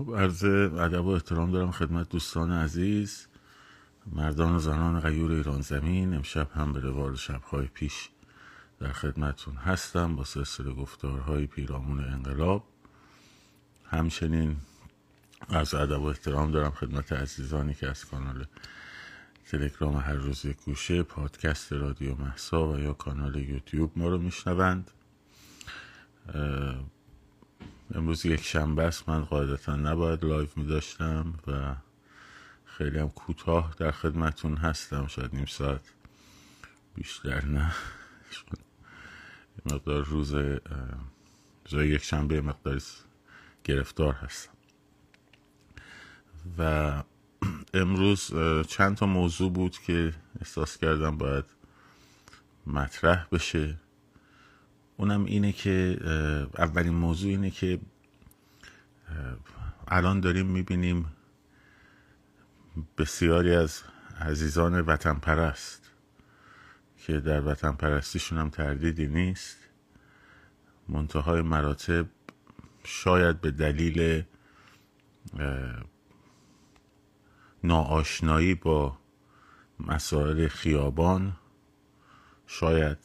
خب عرض ادب و احترام دارم خدمت دوستان عزیز مردان و زنان غیور ایران زمین. امشب هم به روال شبهای پیش در خدمتون هستم با سلسله گفتارهای پیرامون انقلاب. همچنین از ادب و احترام دارم خدمت عزیزانی که از کانال تلگرام هر روز گوشه پادکست رادیو محسا و یا کانال یوتیوب ما رو میشنوند. امروز یک شنبه است. من قاعدتا نباید لایف می داشتم و خیلی هم کوتاه در خدمتون هستم. شاید نیم ساعت بیشتر نه. مقدار روز روز یک شنبه مقداری گرفتار هستم. و امروز چند تا موضوع بود که احساس کردم باید مطرح بشه. اونم اینه که اولین موضوع اینه که الان داریم می‌بینیم بسیاری از عزیزان وطن پرست که در وطن پرستیشون هم تردیدی نیست منتهای مراتب شاید به دلیل ناآشنایی با مسائل خیابان شاید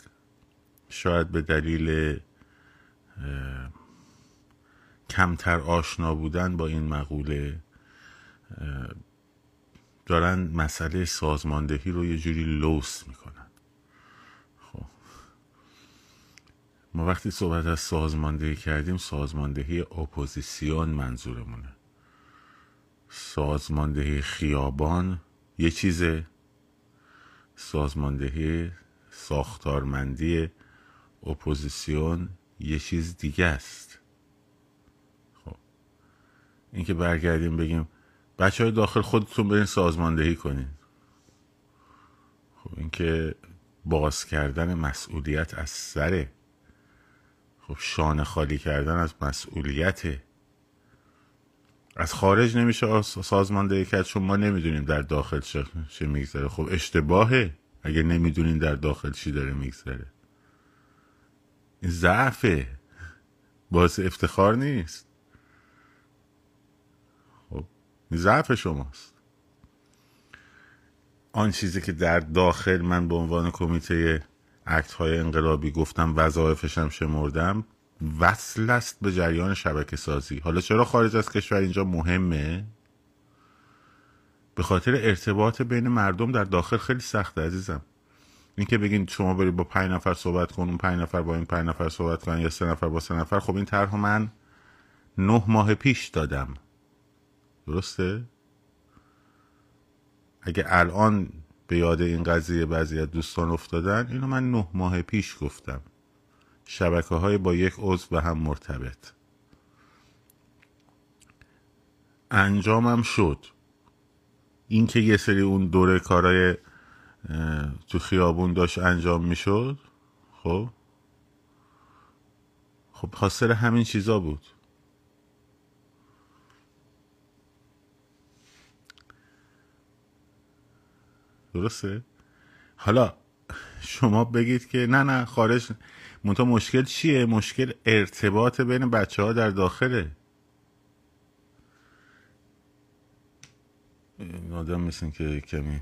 شاید به دلیل کمتر آشنا بودن با این مقوله دارن مسئله سازماندهی رو یه جوری لوس می‌کنن. خب. ما وقتی صحبت از سازماندهی کردیم سازماندهی اپوزیسیون منظورمونه. سازماندهی خیابان یه چیزه. سازماندهی ساختارمندی اپوزیسیون یه چیز دیگه است. خب. اینکه برگردیم بگیم بچه های داخل خودتون برین سازماندهی کنین. خب اینکه باز کردن مسئولیت از سره. خب شانه خالی کردن از مسئولیت. از خارج نمیشه سازماندهی کرد چون ما نمی‌دونیم در داخل چه میگذره. خب اشتباهه. اگه نمی‌دونین در داخل چی داره میگذره. ضعفه. باعث افتخار نیست. خب ضعف شماست. آن چیزی که در داخل من به عنوان کمیته اکت های انقلابی گفتم وظایفشم شمردم وصل است به جریان شبکه سازی. حالا چرا خارج از کشور اینجا مهمه؟ به خاطر ارتباط بین مردم در داخل خیلی سخته عزیزم. اینکه بگین شما برید با پنج نفر صحبت کن اون پنج نفر با این پنج نفر صحبت کن یا سه نفر با سه نفر. خب این طرح من نه ماه پیش دادم. درسته؟ اگه الان به یاد این قضیه بعضی از دوستان افتادن اینو من نه ماه پیش گفتم. شبکه های با یک عضو به هم مرتبط. انجامم شد. اینکه یه سری اون دوره کارای تو خیابون داشت انجام می‌شد؟ خب. خب حاصل همین چیزا بود. درسته؟ حالا شما بگید که نه نه خارج منتها مشکل چیه؟ مشکل ارتباط بین بچه ها در داخله. آدم مثل که کمی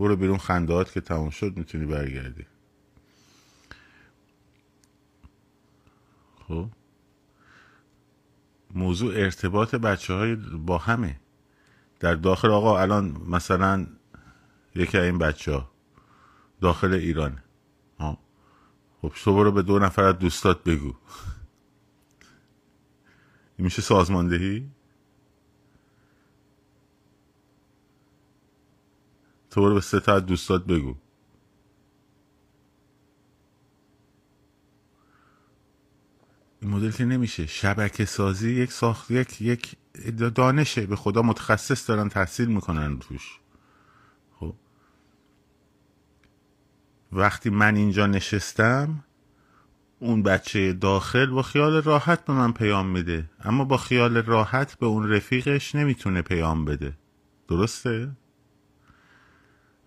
برو بیرون خندهات که تموم شد می‌تونی برگردی. خب. موضوع ارتباط بچه های با همه. در داخل آقا الان مثلا یکی این بچه ها داخل ایران. ها خب تو برو به دو نفر از دوستات بگو. این میشه سازماندهی؟ تو برو به سه از دوستات بگو. این مدل که نمیشه. شبکه سازی یک ساخت یک یک دانشه. به خدا متخصص دارن تحصیل می‌کنن توش. خب. وقتی من اینجا نشستم اون بچه داخل با خیال راحت به من پیام میده. اما با خیال راحت به اون رفیقش نمی‌تونه پیام بده. درسته؟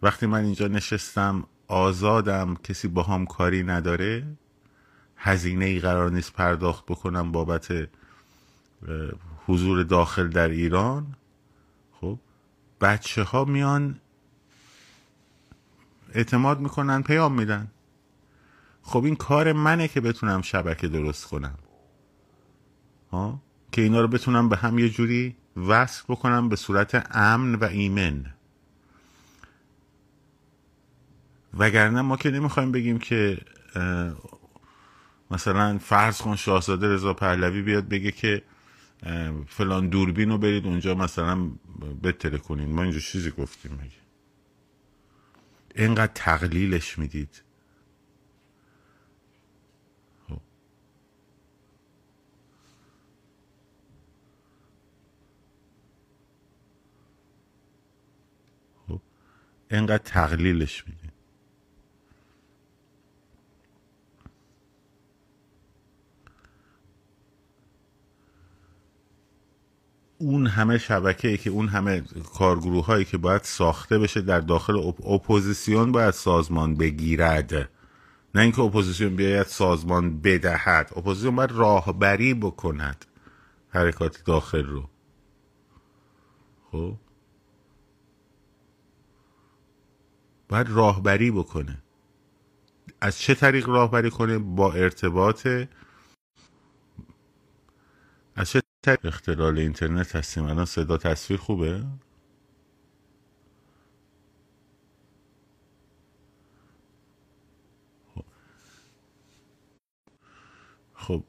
وقتی من اینجا نشستم آزادم کسی با هم کاری نداره هزینه ای قرار نیست پرداخت بکنم بابت حضور داخل در ایران. خب بچه ها میان اعتماد می‌کنن پیام میدن. خب این کار منه که بتونم شبکه درست کنم. ها؟ که اینا رو بتونم به هم یه جوری وصل بکنم به صورت امن و ایمن. وگرنه ما که نمی‌خوایم بگیم که مثلا فرض کن شاهزاده رضا پهلوی بیاد بگه که فلان دوربین رو برید اونجا مثلا بتره کنین ما اینجا چیزی گفتیم مگه اینقدر تقلیلش می‌دید خب. خب. اینقدر تقلیلش می‌دید اون همه شبکه که اون همه کارگروه هایی که باید ساخته بشه در داخل اپوزیسیون باید سازمان بگیرد. نه اینکه اپوزیسیون بیاید سازمان بدهد. اپوزیسیون باید راهبری بکند حرکات داخل رو. خب؟ باید راهبری بکنه. از چه طریق راهبری کنه؟ با ارتباط از چه اختلال اینترنت هستیم. الان صدا تصویر خوبه؟ خب.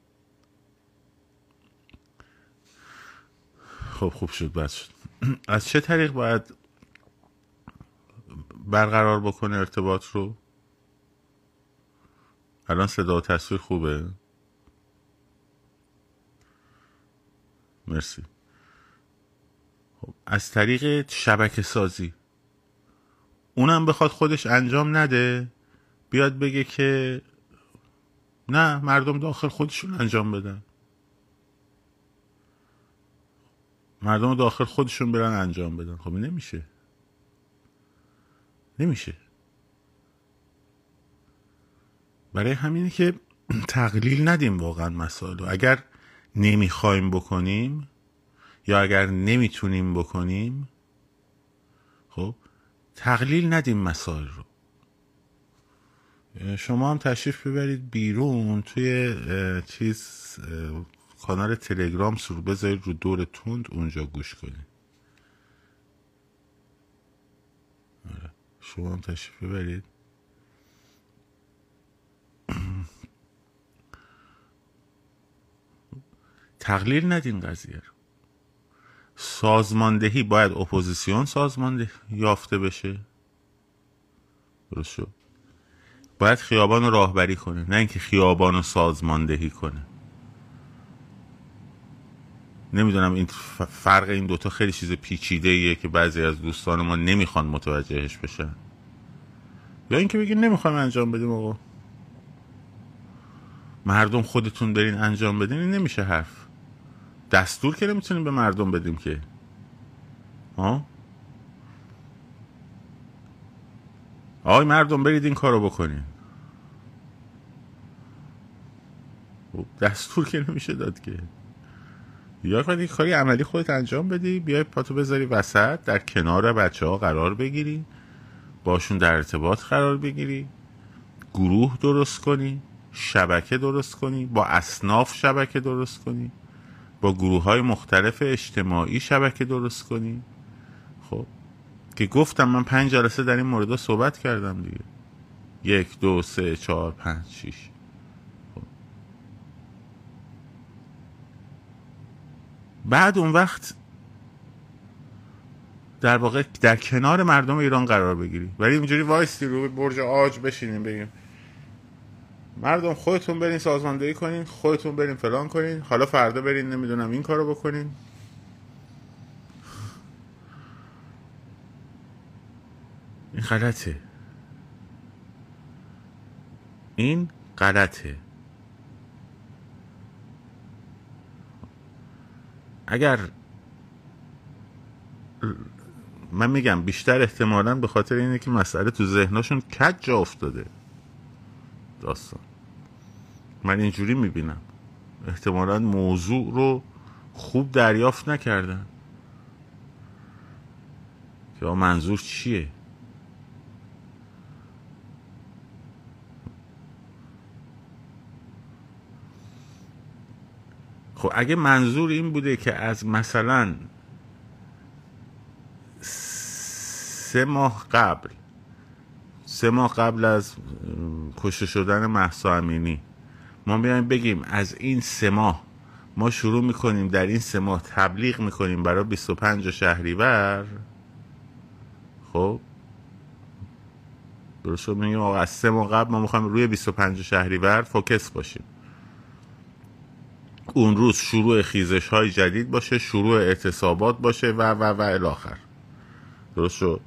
خب خوب شد بس شد. از چه طریق باید برقرار بکنه ارتباط رو؟ الان صدا و تصویر خوبه؟ مرسی. خب از طریق شبکه سازی. اونم بخواد خودش انجام نده بیاد بگه که نه مردم داخل خودشون انجام بدن. مردم داخل خودشون برن انجام بدن. خب نمیشه. نمیشه. برای همینه که تقلیل ندیم واقعا مسائل اگر نمی‌خوایم بکنیم یا اگر نمی‌تونیم بکنیم خب تقلیل ندیم مسائل رو شما هم تشریف ببرید بیرون توی چیز کانال تلگرام سر بذارید رو دور توند اونجا گوش کنید آره. شما هم تشریف ببرید تقلیل ندین قضیه رو. سازماندهی باید اپوزیسیون سازماندهی یافته بشه. درست باید خیابان رو راهبری کنه نه اینکه خیابان رو سازماندهی کنه. نمی‌دونم این فرق این دوتا خیلی چیز پیچیده ایه که بعضی از دوستان ما نمی‌خوان متوجهش بشن. یا اینکه بگین نمی‌خوایم انجام بدیم آقا. مردم خودتون برین انجام بدین این نمیشه حرف. دستور که نمی‌تونیم به مردم بدیم که. ها؟ آقای مردم برید این کارو بکنین. خب، دستور که نمیشه داد که. یا کنید کاری عملی خودت انجام بدی بیای پاتو بذاری وسط در کنار بچه ها قرار بگیری باشون در ارتباط قرار بگیری گروه درست کنی شبکه درست کنی با اصناف شبکه درست کنی. با گروه های مختلف اجتماعی شبکه درست کنی؟ خب که گفتم من پنج جلسه در این مورد صحبت کردم دیگه. یک دو سه چهار پنج شیش. خب. بعد اون وقت در واقع در کنار مردم ایران قرار بگیری. ولی اینجوری وایستی رو برج آج بشینیم بگیم مردم خودتون برین سازماندهی کنین خودتون برین فلان کنین. حالا فردا برین نمی‌دونم این کارو بکنین. این غلطه. این غلطه. اگر من میگم بیشتر احتمالا به خاطر اینه که مسئله تو ذهنشون کج جا افتاده. داستان. من اینجوری می‌بینم. احتمالا موضوع رو خوب دریافت نکردن. که منظور چیه؟ خب اگه منظور این بوده که از مثلا سه ماه قبل سه ماه قبل از کشته شدن محسا امینی. ما بیایم بگیم از این سه ماه ما شروع می‌کنیم در این سه ماه تبلیغ می‌کنیم برای 25 شهریور. خب؟ درست میگیم آقا از سه ماه قبل ما می‌خوایم روی 25 شهریور فوکس باشیم. اون روز شروع خیزش های جدید باشه شروع اعتصابات باشه و و و الاخر درست شد؟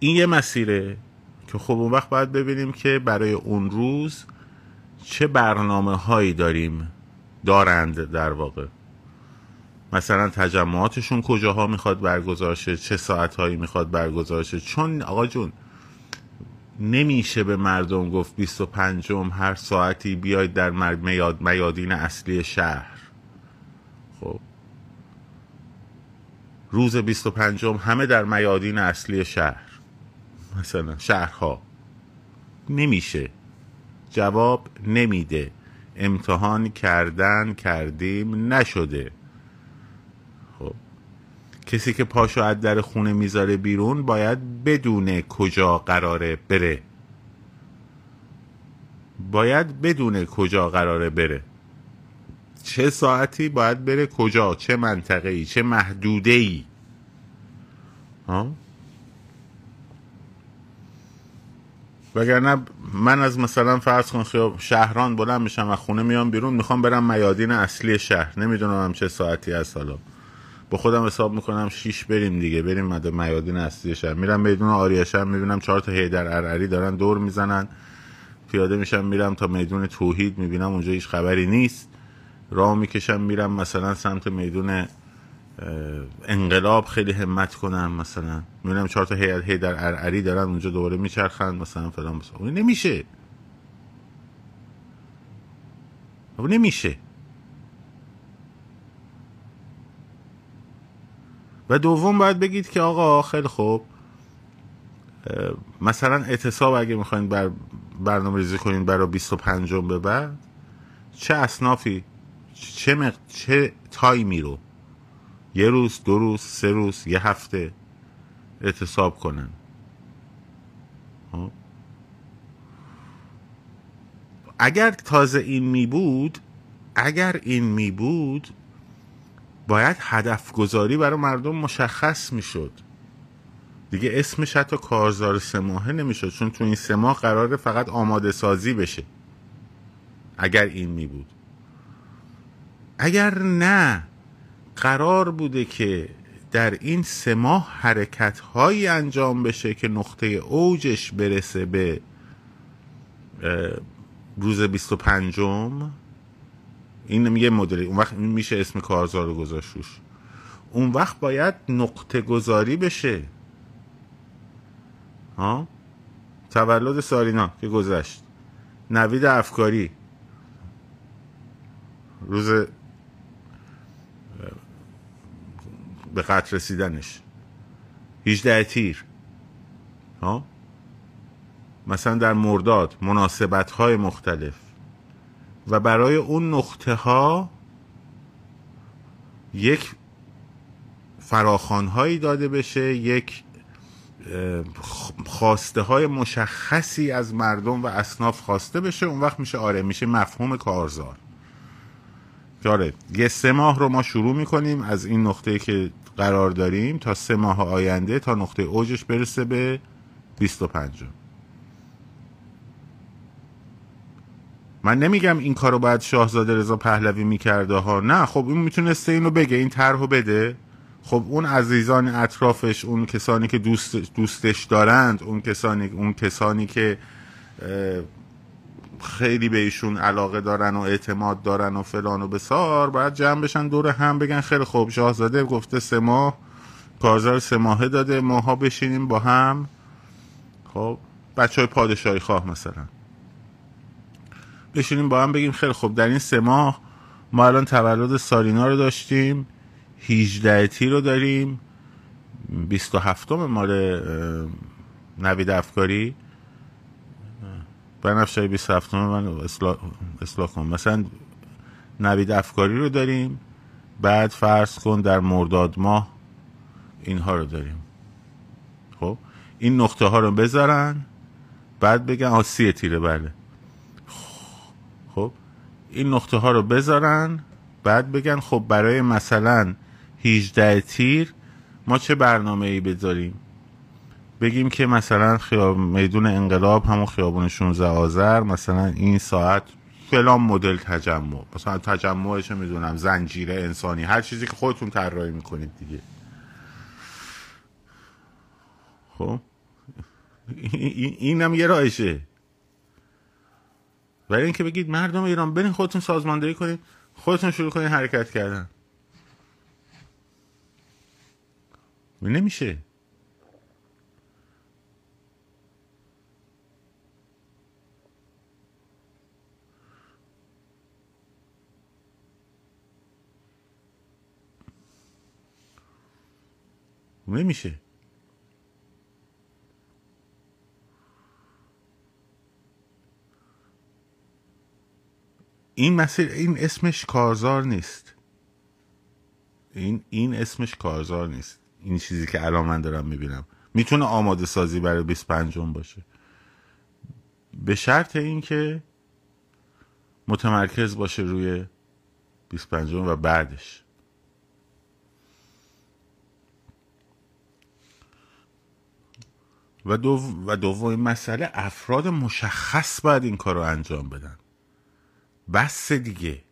این یه مسیره. که خب اون وقت باید ببینیم که برای اون روز چه برنامه هایی داریم دارند در واقع. مثلا تجمعاتشون کجاها می‌خواد برگزار شه چه ساعت هایی می‌خواد برگزار شه چون آقا جون نمیشه به مردم گفت 25 هر ساعتی بیاید در میاد میادین اصلی شهر. خب. روز 25 همه در میادین اصلی شهر. مثلا شهرها. نمیشه. جواب نمیده. امتحان کردن کردیم نشده. خب. کسی که پاشو از در خونه می‌ذاره بیرون باید بدونه کجا قراره بره. باید بدونه کجا قراره بره. چه ساعتی باید بره کجا؟ چه منطقه ای چه محدوده ای ها؟ وگرنه من از مثلا فرض کن خیاب شهران بلند میشم و خونه میام بیرون می‌خوام برم میادین اصلی شهر. نمی‌دونم هم چه ساعتی از حالا. با خودم حساب می‌کنم شیش بریم دیگه بریم مده میادین اصلی شهر. میرم میدون آریشم می‌بینم چهار تا هیدر ارعری دارن دور می‌زنن. پیاده میشم میرم تا میدون توحید می‌بینم اونجا هیچ خبری نیست. راه می‌کشم میرم مثلا سمت میدون انقلاب خیلی همت کنم مثلا. می‌بینم چهار تا هیئت هی در ارعری دارن اونجا دوباره میچرخن مثلا فلان مثلا. نمیشه. اون نمیشه. و دوم باید بگید که آقا خیلی خوب. مثلا اعتصاب اگه می‌خواین بر برنامه ریزی کنین برای 25 به بعد چه اصنافی چه, مق... چه تایمی رو یه روز دو روز سه روز یه هفته اعتصاب کنن. اگر تازه این می بود اگر این می بود باید هدف گذاری برای مردم مشخص می شد. دیگه اسمش حتی کارزار سه ماهه نمی‌شد چون تو این سه ماه قراره فقط آماده سازی بشه. اگر این می بود. اگر نه قرار بوده که در این سه ماه حرکت هایی انجام بشه که نقطه اوجش برسه به روز 25 این میگه مدلی اون وقت میشه اسم کارزار رو گذاشت اون وقت باید نقطه گذاری بشه. ها؟ تولد سارینا که گذشت. نوید افکاری. روز به قتل رسیدنش. 18 تیر. ها؟ مثلا در مرداد مناسبت های مختلف. و برای اون نقطه ها یک فراخان هایی داده بشه یک خواسته های مشخصی از مردم و اصناف خواسته بشه. اون وقت میشه آره میشه مفهوم کارزار. آره یه سه ماه رو ما شروع می‌کنیم از این نقطه که قرار داریم تا سه ماه آینده تا نقطه اوجش برسه به 25 من نمیگم این کارو باید شاهزاده رضا پهلوی می‌کرده ها. نه خب این می‌تونسته اینو بگه این طرحو بده. خب اون عزیزان اطرافش اون کسانی که دوست دوستش دارند اون کسانی اون کسانی که خیلی به ایشون علاقه دارن و اعتماد دارن و فلان و بسار باید جمع بشن دور هم بگن خیلی خوب شاهزاده گفته سه ماه کارزار سه ماهه داده ماها بشینیم با هم. خب بچه های پادشاهی خواه مثلا. بشینیم با هم بگیم خیلی خوب در این سه ماه ما الان تولد سارینا رو داشتیم 18 تی رو داریم 27 مال نوید افکاری. بنفشه 27 من اصلاح, اصلاح کنم. مثلا نوید افکاری رو داریم بعد فرض کن در مرداد ماه اینها رو داریم. خب؟ این نقطه ها رو بذارن بعد بگن آسیه تیره بله. خب؟ این نقطه ها رو بذارن بعد بگن خب برای مثلا 18 تیر ما چه برنامه ای بذاریم؟ بگیم که مثلا خیاب میدون انقلاب همون خیابون 16 آذر مثلا این ساعت فلان مدل تجمع. مثلا تجمعش می‌دونم زنجیره انسانی هر چیزی که خودتون طراحی می‌کنید دیگه. خب؟ اینم یه راهشه ولی اینکه بگید مردم ایران برین خودتون سازماندهی کنید خودتون شروع کنید حرکت کردن. نمیشه. نمیشه. این مسیر این اسمش کارزار نیست. این این اسمش کارزار نیست. این چیزی که الان من دارم می‌بینم. می‌تونه آماده سازی برای 25 باشه. به شرط اینکه متمرکز باشه روی 25 و بعدش. و دو و دومین مسئله افراد مشخص باید این کار رو انجام بدن. بس دیگه.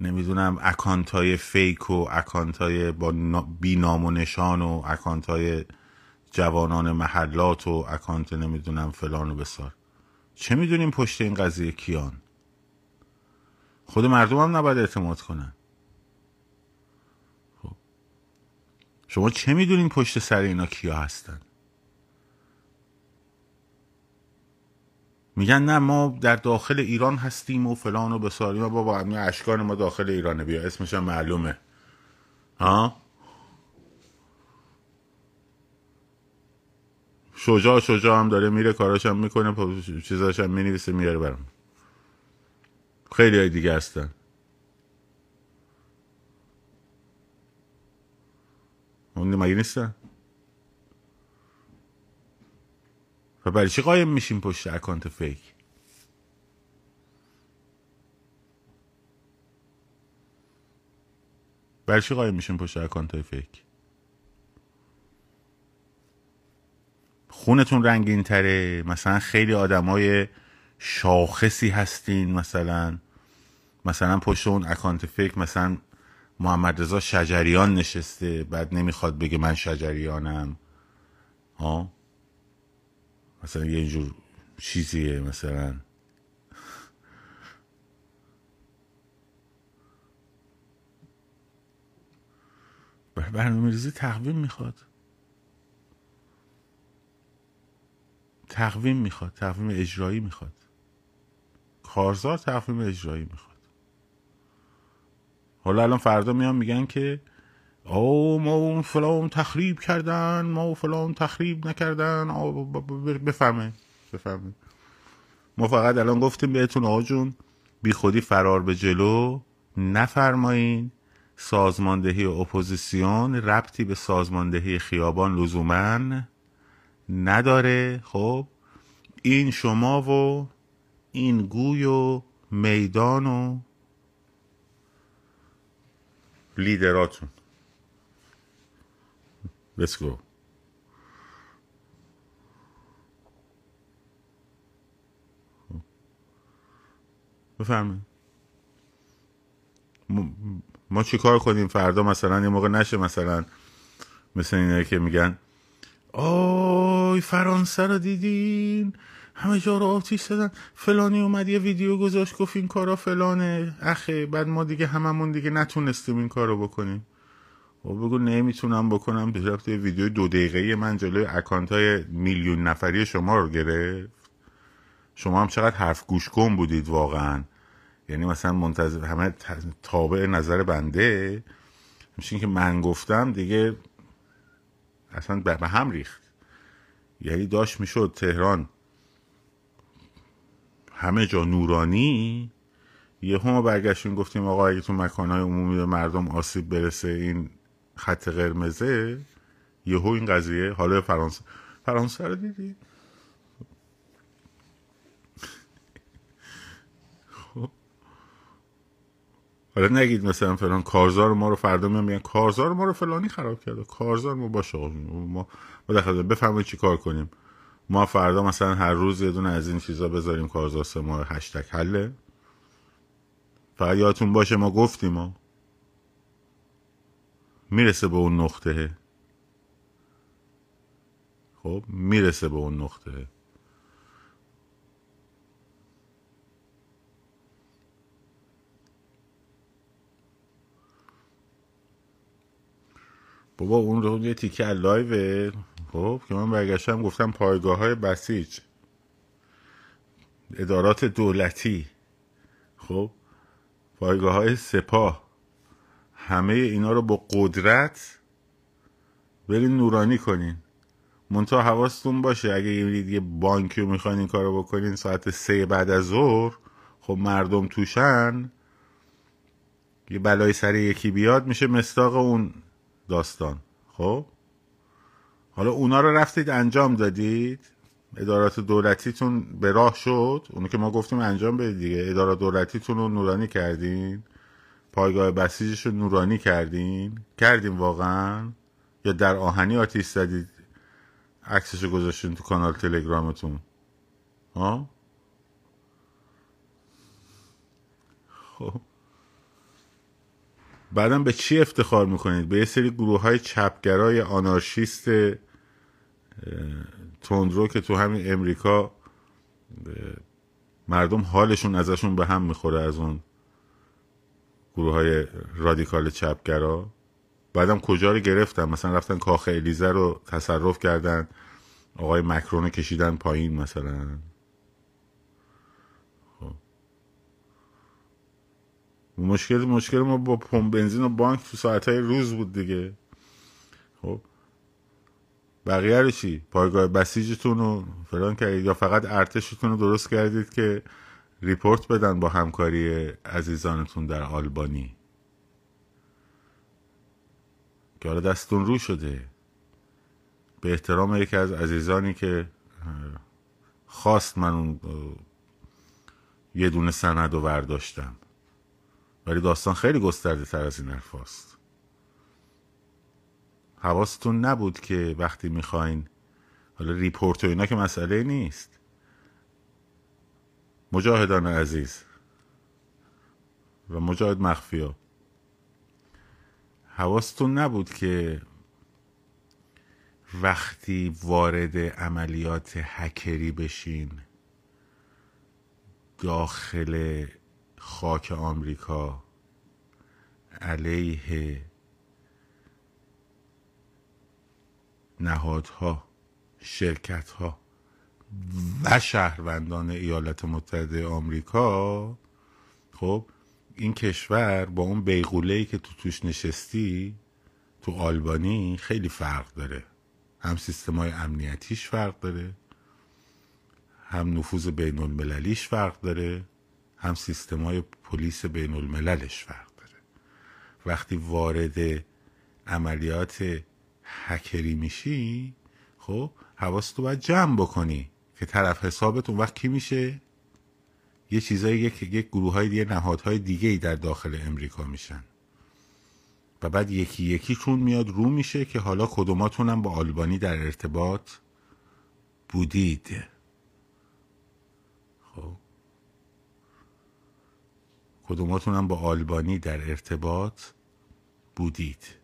نمی‌دونم اکانت های fake و اکانت های با بینام و نشان و اکانت های جوانان محلات و اکانت نمی‌دونم فلان و بیسار. چه می‌دونیم پشت این قضیه کیان؟ خود مردم هم نباید اعتماد کنن. خب. شما چه می‌دونین پشت سر اینا کیا هستن؟ میگن نه ما در داخل ایران هستیم و فلان و بساریم و بابا همین اشکان ما داخل ایرانه. بیا اسمش هم معلومه. ها؟ شجاع شجاع هم داره میره کاراش هم می‌کنه چیزاش هم می‌نویسه میاره برم خیلی های دیگه هستن. اون مگه نیستن؟ و برای چی قایم میشیم پشت اکانت fake؟ برای چی قایم میشیم پشت اکانت fake؟ خونتون رنگین تره مثلا خیلی آدمای شاخصی هستین مثلا مثلا پشت اون اکانت فیک مثلا محمد رضا شجریان نشسته بعد نمی‌خواد بگه من شجریانم. ها مثلا یه اینجور چیزیه مثلا. برنامه ریزی تقویم می‌خواد. تقویم می‌خواد تقویم اجرایی می‌خواد. کارزار تقویم اجرایی می‌خواد. حالا الان فردا میان میگن که او ما فلان تخریب کردن ما فلان تخریب نکردن. بفهمه بفهمه. ما فقط الان گفتیم بهتون آقا بی خودی فرار به جلو نفرمایین سازماندهی اپوزیسیون ربطی به سازماندهی خیابان لزوما نداره. خب این شما و این گوی و میدان و لیدراتون. Let's go. بفرمایید. ما چی کار کنیم؟ فردا مثلا یه موقع نشه مثلا مثل اینه که میگن آی فرانسه رو دیدین؟ همه جا رو آتیش زدن. فلانی اومد یه ویدیو گذاشت گفت این کارا فلانه. اخه بعد ما دیگه هممون دیگه نتونستیم این کارو بکنیم. و خب بگو نمی‌تونم بکنم به یه ویدیو دو دقیقه من جلوی اکانت های میلیون نفری شما رو گرفت. شما هم چقدر حرف گوش کن بودید واقعا. یعنی مثلا منتظر همه تابع نظر بنده. میشه که من گفتم دیگه اصلا به هم ریخت. یعنی داشت می‌شد تهران همه جا نورانی. یه هم برگشتیم گفتیم آقا اگه تو مکانهای عمومی به مردم آسیب برسه این خط قرمزه یهو این قضیه حالا فرانسه. فرانسه رو دیدی؟ خب. حالا نگید مثلا فلان کارزار ما رو فردا میان میگن کارزار ما رو فلانی خراب کرده. کارزار ما باشه ما ما بفهمید چی کار کنیم. ما فردا مثلا هر روز یه دونه از این چیزا بذاریم کارزار سه ماه هشتگ حله. فقط یادتون باشه ما گفتیم ما می‌رسه به اون نقطه. خب می‌رسه به اون نقطه. بابا اون رو یه تیکه لایوه. خب که من برگشتم گفتم پایگاه های بسیج. ادارات دولتی. خب پایگاه های سپاه. همه اینا رو با قدرت برین نورانی کنین. منتها حواستون باشه اگه یه بانکی رو می‌خواین این کارو بکنین ساعت سه بعد از ظهر خب مردم توشن یه بلای سر یکی بیاد میشه مستاق اون داستان. خب؟ حالا اونا رو رفتید انجام دادید ادارات دولتیتون به راه شد اونو که ما گفتیم انجام بدید دیگه ادارات دولتیتون رو نورانی کردین. پایگاه بسیجش رو نورانی کردین؟ کردیم واقعا؟ یا در آهنی آتیش زدید عکسش رو گذاشتین تو کانال تلگرامتون؟ ها؟ خب. بعدم به چی افتخار می‌کنید؟ به یه سری گروه های چپگرای آنارشیست تندرو که تو همین امریکا مردم حالشون ازشون به هم می‌خوره از اون. گروه های رادیکال چپگرا. بعدم کجا رو گرفتن؟ مثلا رفتن کاخ الیزه رو تصرف کردن. آقای مکرون کشیدن پایین مثلا. خب. مشکل مشکل ما با پمپ بنزین و بانک تو ساعت های روز بود دیگه. خب. بقیه رو چی؟ پایگاه بسیجتون رو فلان کردید یا فقط ارتشتون رو درست کردید که ریپورت بدن با همکاری عزیزانتون در آلبانی. که حالا دستون رو شده. به احترام یکی از عزیزانی که خواست من اون یه دونه سند رو برداشتم ولی داستان خیلی گسترده تر از این حرفاست حواستون نبود که وقتی می‌خواین حالا ریپورت و اینا که مسئله نیست. مجاهدان عزیز و مجاهد مخفیا حواستون نبود که وقتی وارد عملیات هکری بشین داخل خاک آمریکا علیه نهادها شرکتها و شهروندان ایالات متحده آمریکا خب این کشور با اون بیغوله که تو توش نشستی تو آلبانی خیلی فرق داره. هم سیستم های امنیتیش فرق داره هم نفوذ بین المللیش فرق داره هم سیستم های پلیس بین المللش فرق داره. وقتی وارد عملیات هکری میشی خب حواستو باید جمع بکنی. که طرف حسابت اون وقت کی میشه؟ یه چیزای یک یک گروه های دیگه نهادهای دیگه ای در داخل امریکا میشن. و بعد یکی یکی چون میاد رو میشه که حالا کدوماتون هم با آلبانی در ارتباط بودید. خب. کدوماتون هم با آلبانی در ارتباط بودید.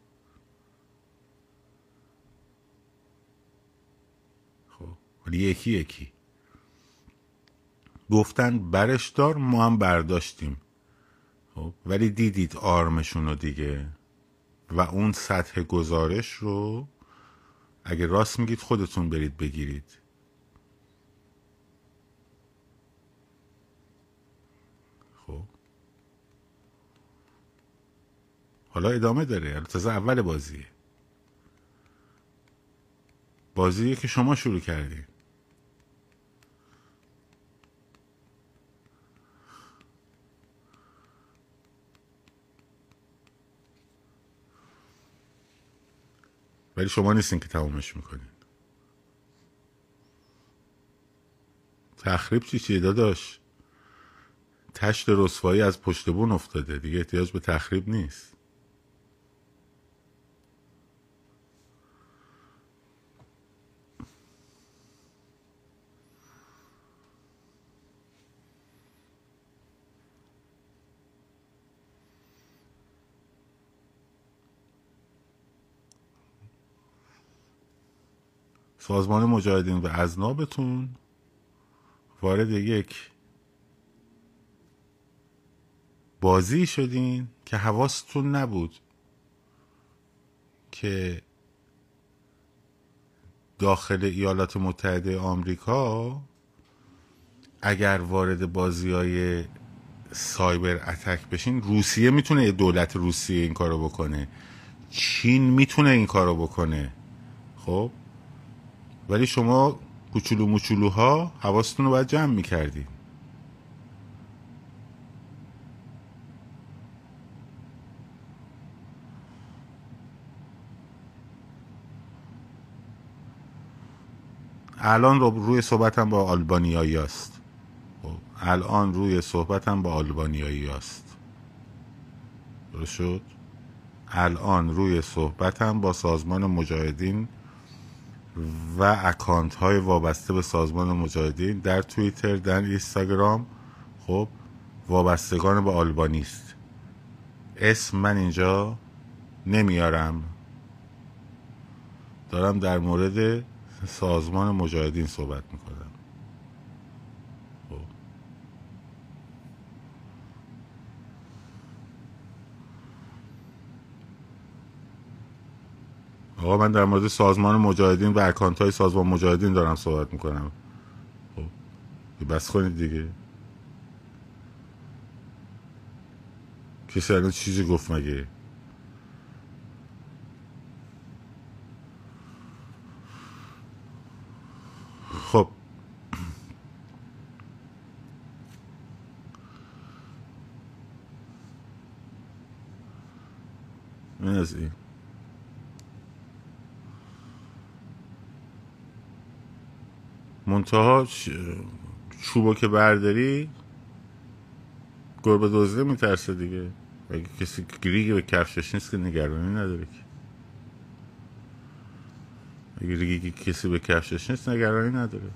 ولی یکی یکی. گفتن برش دار ما هم برداشتیم. خب ولی دیدید آرمشون رو دیگه. و اون سطح گزارش رو اگه راست میگید خودتون برید بگیرید. خب. حالا ادامه داره. تازه اول بازیه. بازیه که شما شروع کردین ولی شما نیستین که تمومش می‌کنین. تخریب چی چیه داداش؟ تشت رسوایی از پشت بون افتاده. دیگه احتیاج به تخریب نیست. سازمان مجاهدین و ازنابتون وارد یک بازی شدین که حواستون نبود که داخل ایالات متحده آمریکا اگر وارد بازی های سایبر اتک بشین روسیه می‌تونه دولت روسیه این کارو بکنه. چین می‌تونه این کارو بکنه. خب؟ ولی شما کوچولو موچولوها حواستون رو باید جمع می‌کردین. الان رو روی صحبتم با آلبانیایی است خب، الان روی صحبتم با آلبانیایی است درست شد؟ الان روی صحبتم با سازمان مجاهدین و اکانت های وابسته به سازمان مجاهدین در توییتر در اینستاگرام. خب وابستگان به آلبانی است. اسم من اینجا نمیارم. دارم در مورد سازمان مجاهدین صحبت می‌کنم خب. آقا من در مورد سازمان مجاهدین و اکانت های سازمان مجاهدین دارم صحبت می‌کنم. خب بس کنید دیگه. کسی الان چیزی گفت مگه؟ خب. این از این. منتها چوبو که برداری گربه دوزده میترسه دیگه. اگه کسی گریگی به کفشش نیست که نگرانی نداره که. اگه ریگی کسی به کفشش نیست نگرانی نداره.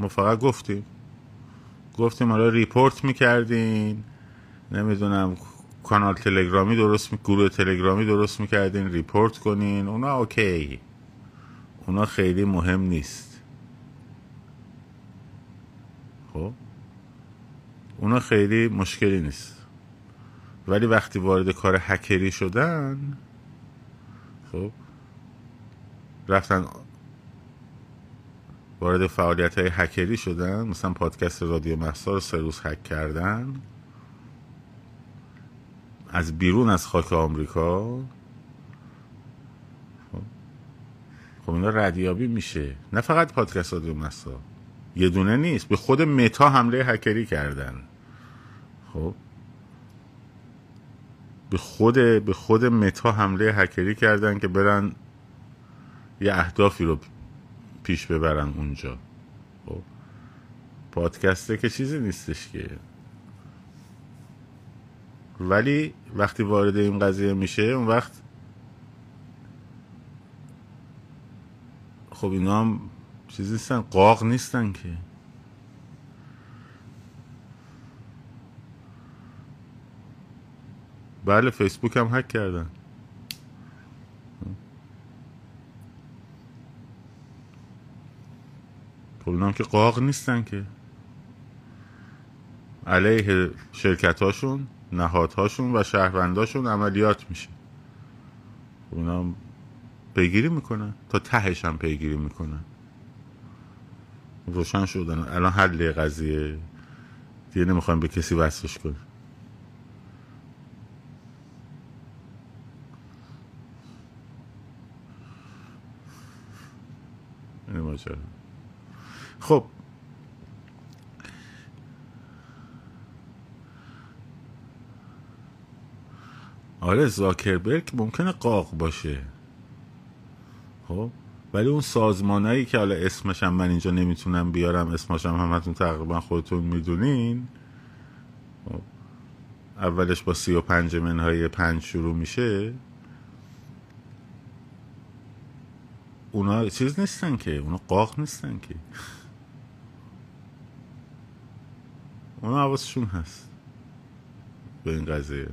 ما فقط گفتیم. گفتیم حالا report می‌کردین. نمی‌دونم کانال تلگرامی درست می... گروه تلگرامی درست می‌کردین report کنین. اونا okay. اونا خیلی مهم نیست. خب؟ اونا خیلی مشکلی نیست. ولی وقتی وارد کار هکری شدن خب؟ رفتن وارد فعالیت های هکری شدن مثلا پادکست رادیو محسا رو سه روز هک کردن از بیرون از خاک آمریکا خب, خب اینا ردیابی میشه. نه فقط پادکست رادیو محسا یه دونه نیست. به خود متا حمله هکری کردن. خب. به خود به خود متا حمله هکری کردن که برن یه اهدافی رو پیش ببرن اونجا. خب. پادکسته که چیزی نیستش که. ولی وقتی وارد این قضیه میشه اون وقت خب اینا هم چیزی نیستن قاق نیستن که. بله فیسبوک هم هک کردن. خب که قاق نیستن که. علیه شرکت هاشون نهادهاشون و شهرونداشون عملیات میشه. خب پیگیری می‌کنن تا تهش هم پیگیری می‌کنن روشن شدن. الان حل قضیه. دیگه نمی‌خوایم به کسی وصلش کنیم. خب. آره زاکربرگ ممکنه قاق باشه. خب؟ ولی اون سازمانایی که حالا اسمش هم من اینجا نمی‌تونم بیارم اسمش هم همتون تقریبا خودتون می‌دونین. خب. اولش با سی و پنج منهای پنج شروع میشه. اونا چیز نیستن که اونا قاق نیستن که. اونا حواسشون هست. به این قضیه.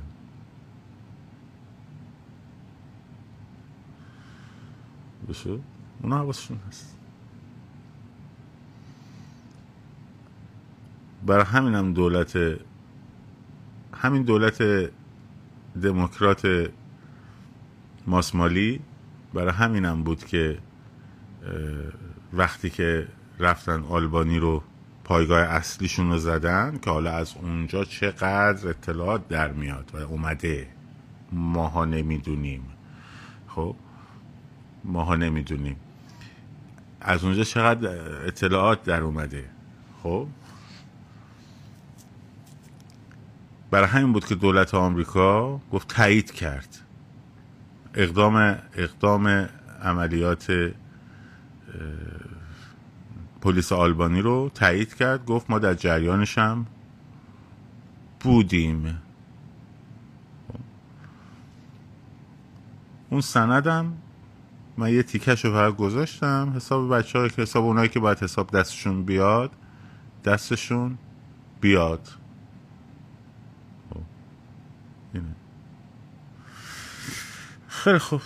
بشه؟ اونا حواسشون هست. برای همین هم دولت همین دولت دموکرات ماسمالی برای همینم بود که وقتی که رفتن آلبانی رو پایگاه اصلیشون رو زدن که حالا از اونجا چقدر اطلاعات در میاد و اومده. ماها نمی‌دونیم. خب؟ ماها نمی‌دونیم. از اونجا چقدر اطلاعات در اومده؟ خب؟ برای همین بود که دولت آمریکا گفت تایید کرد. اقدام اقدام عملیات پلیس آلبانی رو تایید کرد. گفت ما در جریانش هم بودیم. اون سندم من یه تیکش رو فقط گذاشتم. حساب بچه ها که حساب اونایی که باید حساب دستشون بیاد دستشون بیاد. خب. خیلی خوب.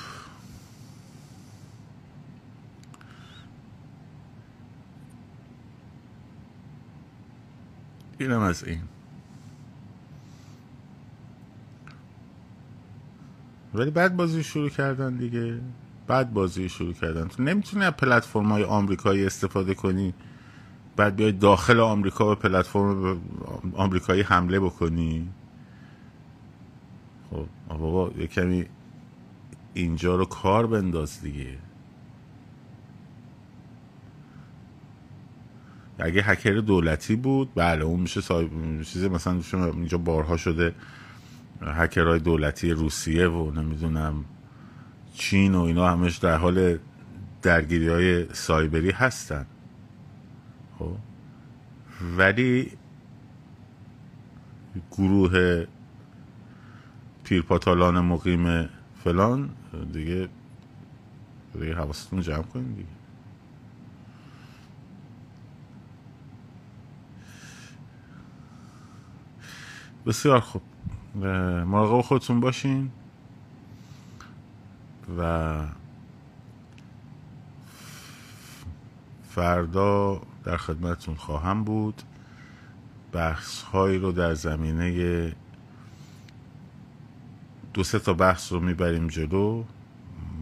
اینم از این. ولی بعد بازی شروع کردن دیگه. بعد بازی شروع کردن. تو نمی‌تونی از پلتفرم های آمریکایی استفاده کنی بعد بیای داخل آمریکا به پلتفرم آمریکایی حمله بکنی. خب بابا یه کمی اینجا رو کار بنداز دیگه. اگه هکر دولتی بود بله اون میشه صاحب چیزی مثلا اینجا بارها شده هکرهای دولتی روسیه و نمی‌دونم چین و اینا همش در حال درگیری های سایبری هستن. خب. ولی گروه پیرپاتالان مقیم فلان دیگه دیگه حواستون جمع کنید دیگه. بسیار خوب. مراقب خودتون باشین. و فردا در خدمتتون خواهم بود. بحث هایی رو در زمینه دو سه تا بحث رو می‌بریم جلو.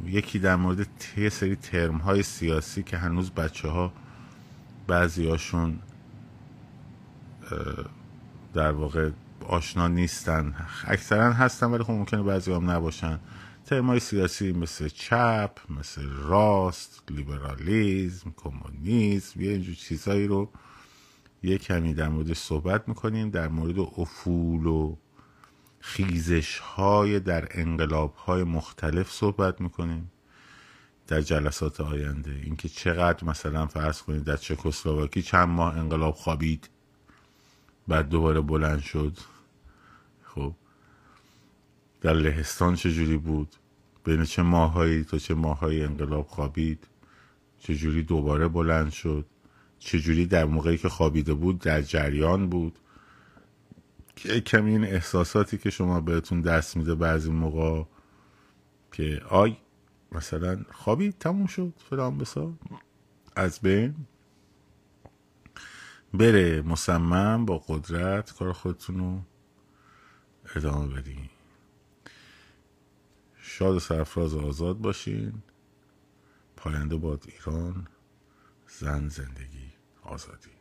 یکی در مورد یه سری ترم های سیاسی که هنوز بچه ها بعضی هاشون در واقع آشنا نیستن. اکثرا هستن ولی خب ممکنه بعضی هم نباشن. ترمای سیاسی مثل چپ مثل راست لیبرالیزم کمونیسم یه اینجور چیزهایی رو یه کمی در مورد صحبت می‌کنیم در مورد افول و خیزش های در انقلاب های مختلف صحبت می‌کنیم در جلسات آینده. اینکه چقدر مثلا فرض کنید در چکسلواکی چند ماه انقلاب خوابید بعد دوباره بلند شد. خب در لهستان چجوری بود؟ بین چه ماهایی تا چه ماهایی انقلاب خوابید چجوری دوباره بلند شد چجوری در موقعی که خوابیده بود در جریان بود. که کمی این احساساتی که شما بهتون دست میده بعضی موقع که آی مثلا خوابید تموم شد فلان بسا. از بین بره مصمم با قدرت کار خودتون رو ادامه بدین. شاد و سرفراز آزاد باشین. پاینده باد ایران زن زندگی آزادی.